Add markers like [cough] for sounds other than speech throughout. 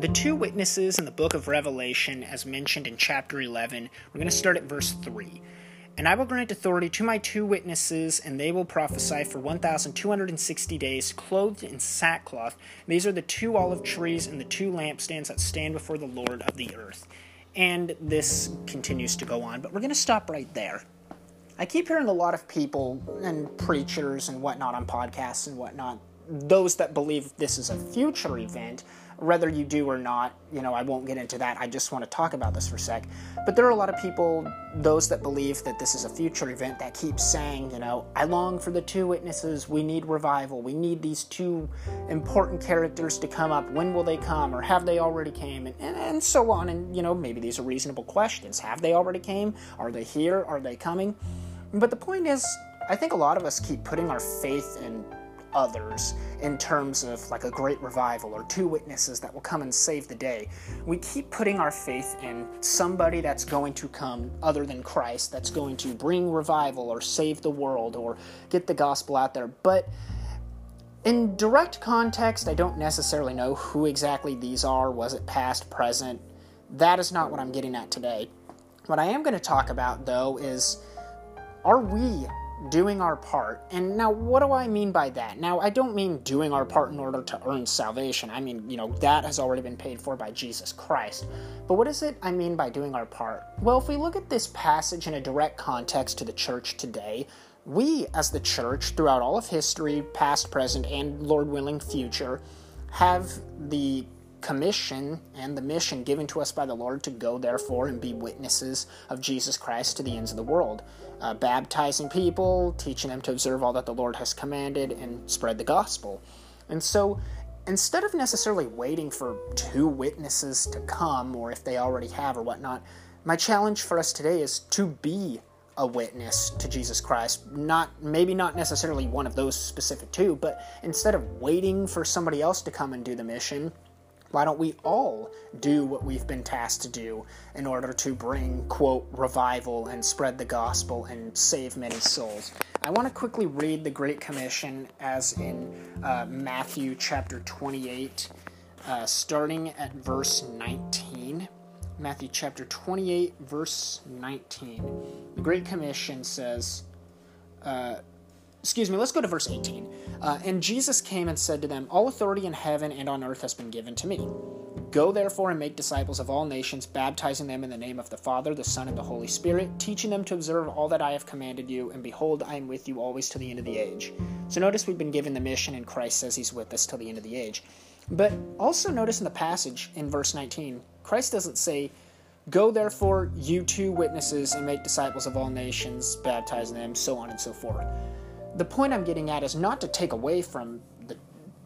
The two witnesses in the book of Revelation, as mentioned in chapter 11, we're going to start at verse 3. And I will grant authority to my two witnesses, and they will prophesy for 1,260 days, clothed in sackcloth. These are the two olive trees and the two lampstands that stand before the Lord of the earth. And this continues to go on, but we're going to stop right there. I keep hearing a lot of people and preachers and whatnot on podcasts and whatnot, those that believe this is a future event, whether you do or not, you know, I won't get into that. I just want to talk about this for a sec. But there are a lot of people, those that believe that this is a future event, that keep saying, you know, I long for the two witnesses. We need revival. We need these two important characters to come up. When will they come? Or have they already came? And, and, and so on. And, you know, maybe these are reasonable questions. Have they already came? Are they here? Are they coming? But the point is, I think a lot of us keep putting our faith in others in terms of like a great revival or two witnesses that will come and save the day. We keep putting our faith in somebody that's going to come other than Christ, that's going to bring revival or save the world or get the gospel out there. But in direct context, I don't necessarily know who exactly these are. Was it past, present? That is not what I'm getting at today. What I am going to talk about, though, is are we doing our part. And now, what do I mean by that? Now, I don't mean doing our part in order to earn salvation. I mean, you know, that has already been paid for by Jesus Christ. But what is it I mean by doing our part? Well, if we look at this passage in a direct context to the church today, we, as the church, throughout all of history, past, present, and Lord willing, future, have the commission and the mission given to us by the Lord to go, therefore, and be witnesses of Jesus Christ to the ends of the world, uh, baptizing people, teaching them to observe all that the Lord has commanded, and spread the gospel. And so, instead of necessarily waiting for two witnesses to come, or if they already have or whatnot, my challenge for us today is to be a witness to Jesus Christ. Not maybe not necessarily one of those specific two, but instead of waiting for somebody else to come and do the mission, why don't we all do what we've been tasked to do in order to bring, quote, revival and spread the gospel and save many souls? I want to quickly read the Great Commission as in uh, Matthew chapter 28, uh, starting at verse 19. Matthew chapter 28, verse 19. The Great Commission says, uh, excuse me, let's go to verse 18. Uh, and Jesus came and said to them, All authority in heaven and on earth has been given to me. Go therefore and make disciples of all nations, baptizing them in the name of the Father, the Son, and the Holy Spirit, teaching them to observe all that I have commanded you, and behold, I am with you always to the end of the age. So notice we've been given the mission, and Christ says he's with us till the end of the age. But also notice in the passage in verse 19, Christ doesn't say, Go therefore, you two witnesses, and make disciples of all nations, baptizing them, so on and so forth the point I'm getting at is not to take away from the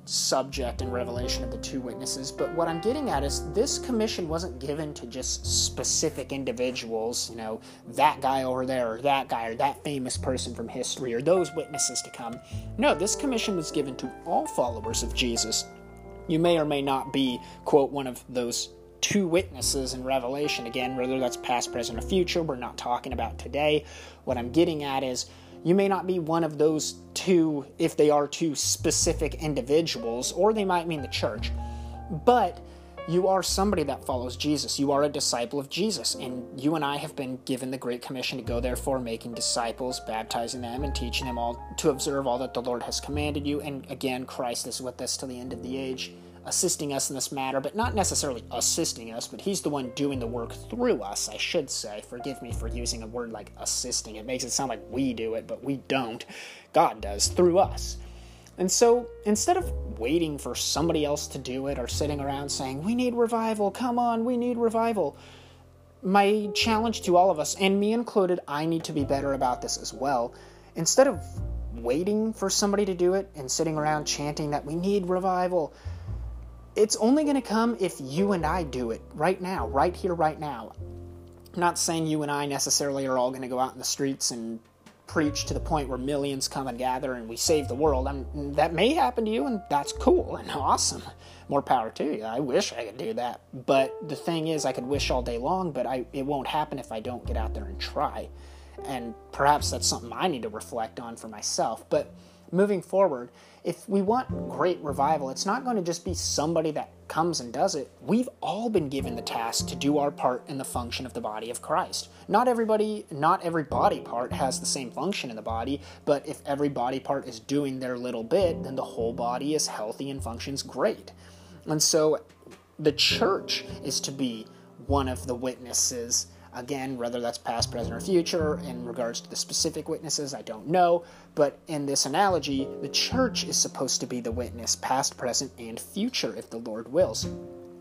subject and revelation of the two witnesses, but what I'm getting at is this commission wasn't given to just specific individuals, you know, that guy over there, or that guy, or that famous person from history, or those witnesses to come. No, this commission was given to all followers of Jesus. You may or may not be, quote, one of those two witnesses in Revelation. Again, whether that's past, present, or future, we're not talking about today. What I'm getting at is you may not be one of those two if they are two specific individuals, or they might mean the church. But you are somebody that follows Jesus. You are a disciple of Jesus. And you and I have been given the Great Commission to go, therefore, making disciples, baptizing them, and teaching them all to observe all that the Lord has commanded you. And again, Christ is with us to the end of the age assisting us in this matter, but not necessarily assisting us, but he's the one doing the work through us, I should say. Forgive me for using a word like assisting. It makes it sound like we do it, but we don't. God does through us. And so instead of waiting for somebody else to do it or sitting around saying, We need revival, come on, we need revival, my challenge to all of us, and me included, I need to be better about this as well. Instead of waiting for somebody to do it and sitting around chanting that we need revival, it's only going to come if you and I do it right now, right here, right now. I'm not saying you and I necessarily are all going to go out in the streets and preach to the point where millions come and gather and we save the world. I'm, that may happen to you, and that's cool and awesome. More power to you. I wish I could do that. But the thing is, I could wish all day long, but I, it won't happen if I don't get out there and try. And perhaps that's something I need to reflect on for myself. But moving forward, if we want great revival, it's not going to just be somebody that comes and does it. We've all been given the task to do our part in the function of the body of Christ. Not everybody, not every body part has the same function in the body, but if every body part is doing their little bit, then the whole body is healthy and functions great. And so the church is to be one of the witnesses Again, whether that's past, present, or future, in regards to the specific witnesses, I don't know. But in this analogy, the church is supposed to be the witness, past, present, and future, if the Lord wills.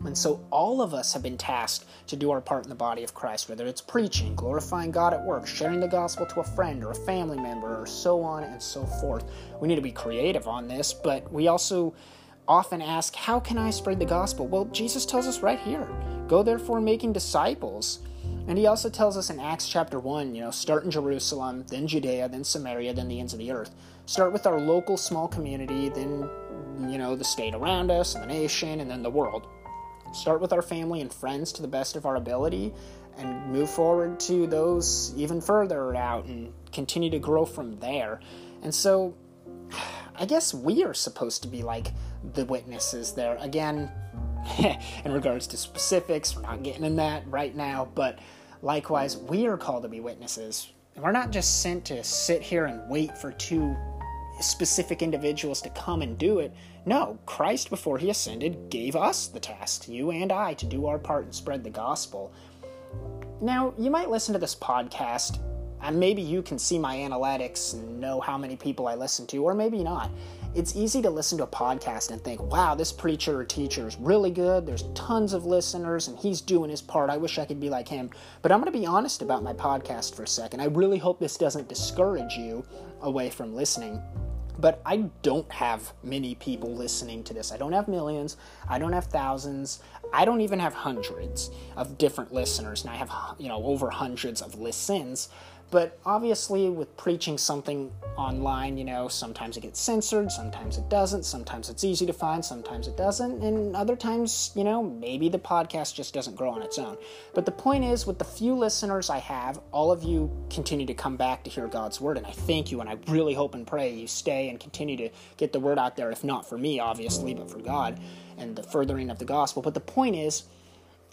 And so all of us have been tasked to do our part in the body of Christ, whether it's preaching, glorifying God at work, sharing the gospel to a friend or a family member, or so on and so forth. We need to be creative on this, but we also often ask, How can I spread the gospel? Well, Jesus tells us right here go therefore making disciples. And he also tells us in Acts chapter 1, you know, start in Jerusalem, then Judea, then Samaria, then the ends of the earth. Start with our local small community, then, you know, the state around us, and the nation, and then the world. Start with our family and friends to the best of our ability, and move forward to those even further out and continue to grow from there. And so, [sighs] I guess we are supposed to be like the witnesses there. Again, [laughs] in regards to specifics. We're not getting in that right now, but likewise, we are called to be witnesses. And we're not just sent to sit here and wait for two specific individuals to come and do it. No, Christ, before he ascended, gave us the task, you and I, to do our part and spread the gospel. Now, you might listen to this podcast, and maybe you can see my analytics and know how many people I listen to, or maybe not it's easy to listen to a podcast and think, wow, this preacher or teacher is really good. There's tons of listeners and he's doing his part. I wish I could be like him. But I'm going to be honest about my podcast for a second. I really hope this doesn't discourage you away from listening. But I don't have many people listening to this. I don't have millions. I don't have thousands. I don't even have hundreds of different listeners. And I have, you know, over hundreds of listens. But obviously, with preaching something online, you know, sometimes it gets censored, sometimes it doesn't, sometimes it's easy to find, sometimes it doesn't, and other times, you know, maybe the podcast just doesn't grow on its own. But the point is, with the few listeners I have, all of you continue to come back to hear God's word, and I thank you, and I really hope and pray you stay and continue to get the word out there, if not for me, obviously, but for God and the furthering of the gospel. But the point is,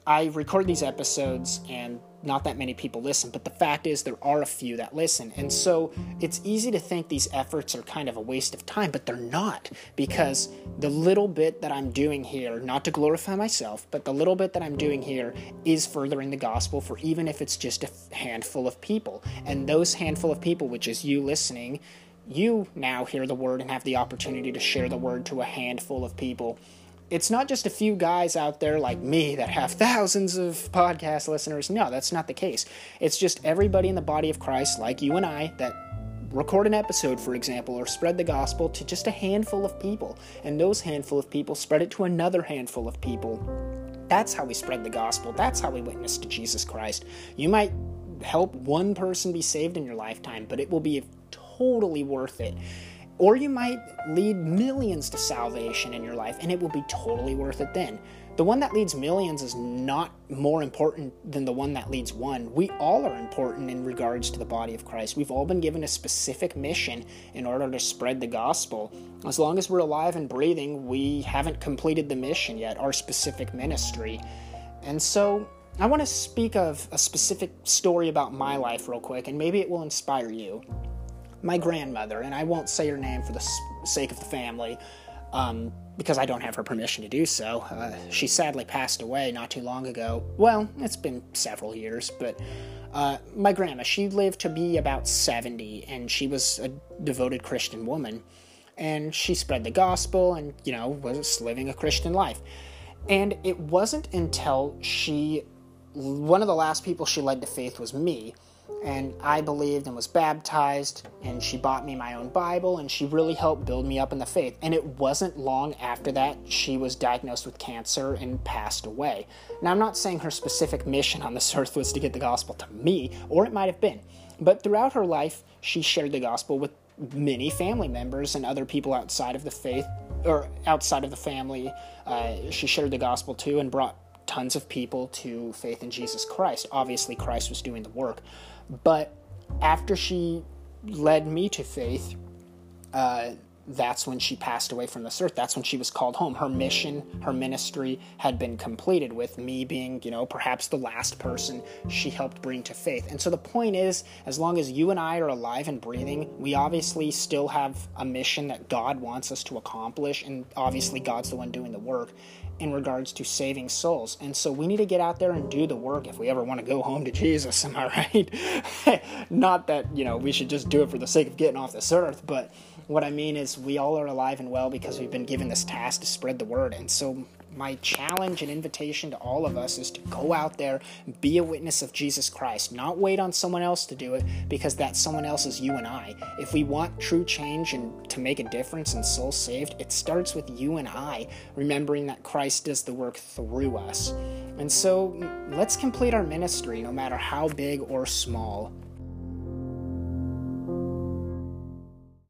I record these episodes and not that many people listen, but the fact is there are a few that listen. And so it's easy to think these efforts are kind of a waste of time, but they're not because the little bit that I'm doing here, not to glorify myself, but the little bit that I'm doing here is furthering the gospel for even if it's just a handful of people. And those handful of people, which is you listening, you now hear the word and have the opportunity to share the word to a handful of people it's not just a few guys out there like me that have thousands of podcast listeners. No, that's not the case. It's just everybody in the body of Christ, like you and I, that record an episode, for example, or spread the gospel to just a handful of people. And those handful of people spread it to another handful of people. That's how we spread the gospel. That's how we witness to Jesus Christ. You might help one person be saved in your lifetime, but it will be totally worth it or you might lead millions to salvation in your life, and it will be totally worth it then. The one that leads millions is not more important than the one that leads one. We all are important in regards to the body of Christ. We've all been given a specific mission in order to spread the gospel. As long as we're alive and breathing, we haven't completed the mission yet, our specific ministry. And so I want to speak of a specific story about my life real quick, and maybe it will inspire you my grandmother, and I won't say her name for the sake of the family, um, because I don't have her permission to do so. Uh, she sadly passed away not too long ago. Well, it's been several years, but uh, my grandma, she lived to be about 70, and she was a devoted Christian woman. And she spread the gospel and, you know, was living a Christian life. And it wasn't until she, one of the last people she led to faith was me and I believed and was baptized, and she bought me my own Bible, and she really helped build me up in the faith. And it wasn't long after that she was diagnosed with cancer and passed away. Now, I'm not saying her specific mission on this [laughs] earth was to get the gospel to me, or it might have been, but throughout her life, she shared the gospel with many family members and other people outside of the faith or outside of the family. Uh, she shared the gospel too and brought tons of people to faith in Jesus Christ. Obviously, Christ was doing the work. But after she led me to faith, uh, that's when she passed away from this earth. That's when she was called home. Her mission, her ministry had been completed, with me being, you know, perhaps the last person she helped bring to faith. And so the point is, as long as you and I are alive and breathing, we obviously still have a mission that God wants us to accomplish, and obviously God's the one doing the work in regards to saving souls. And so we need to get out there and do the work if we ever want to go home to Jesus. [laughs] Am I right? [laughs] Not that, you know, we should just do it for the sake of getting off this earth, but what I mean is, we all are alive and well because we've been given this task to spread the word. And so, my challenge and invitation to all of us is to go out there be a witness of Jesus Christ. Not wait on someone else to do it because that someone else is you and I. If we want true change and to make a difference and souls saved, it starts with you and I, remembering that Christ does the work through us. And so let's complete our ministry, no matter how big or small.